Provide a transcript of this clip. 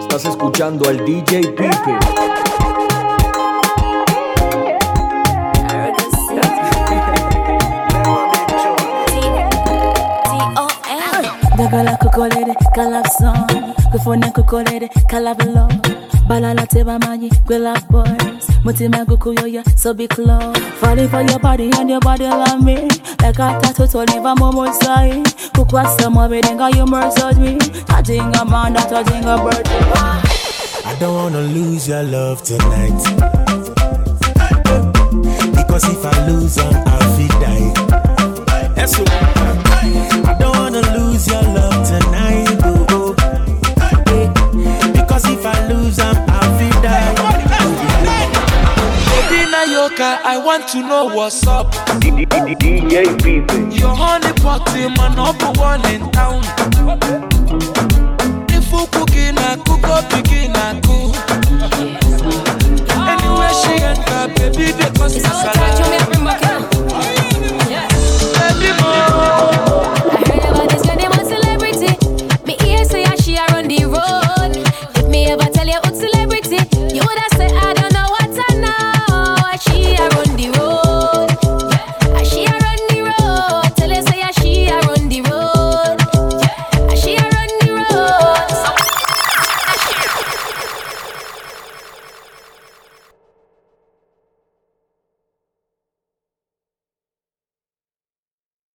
Estás escuchando al DJ Pipe. Dagala kukolere kalapson Kufuna kukolere kalabelo. Balala teba manyi love boys Mutima gukuyoya so be close. Falling for your body and your body love me. Like a tattoo to mwabedenga you murdered me. Touching a man that touching a birthday I don't wanna lose your love tonight. Because if I lose them, I want to know what's up. DJ Your honey party, my number one in town. If you cooking, I cook up, begin, I cook. Anywhere she enter, baby, they cost me salad. Baby, more. Celebrity, me here say ah, she are on the road. If me ever tell you what celebrity, you would have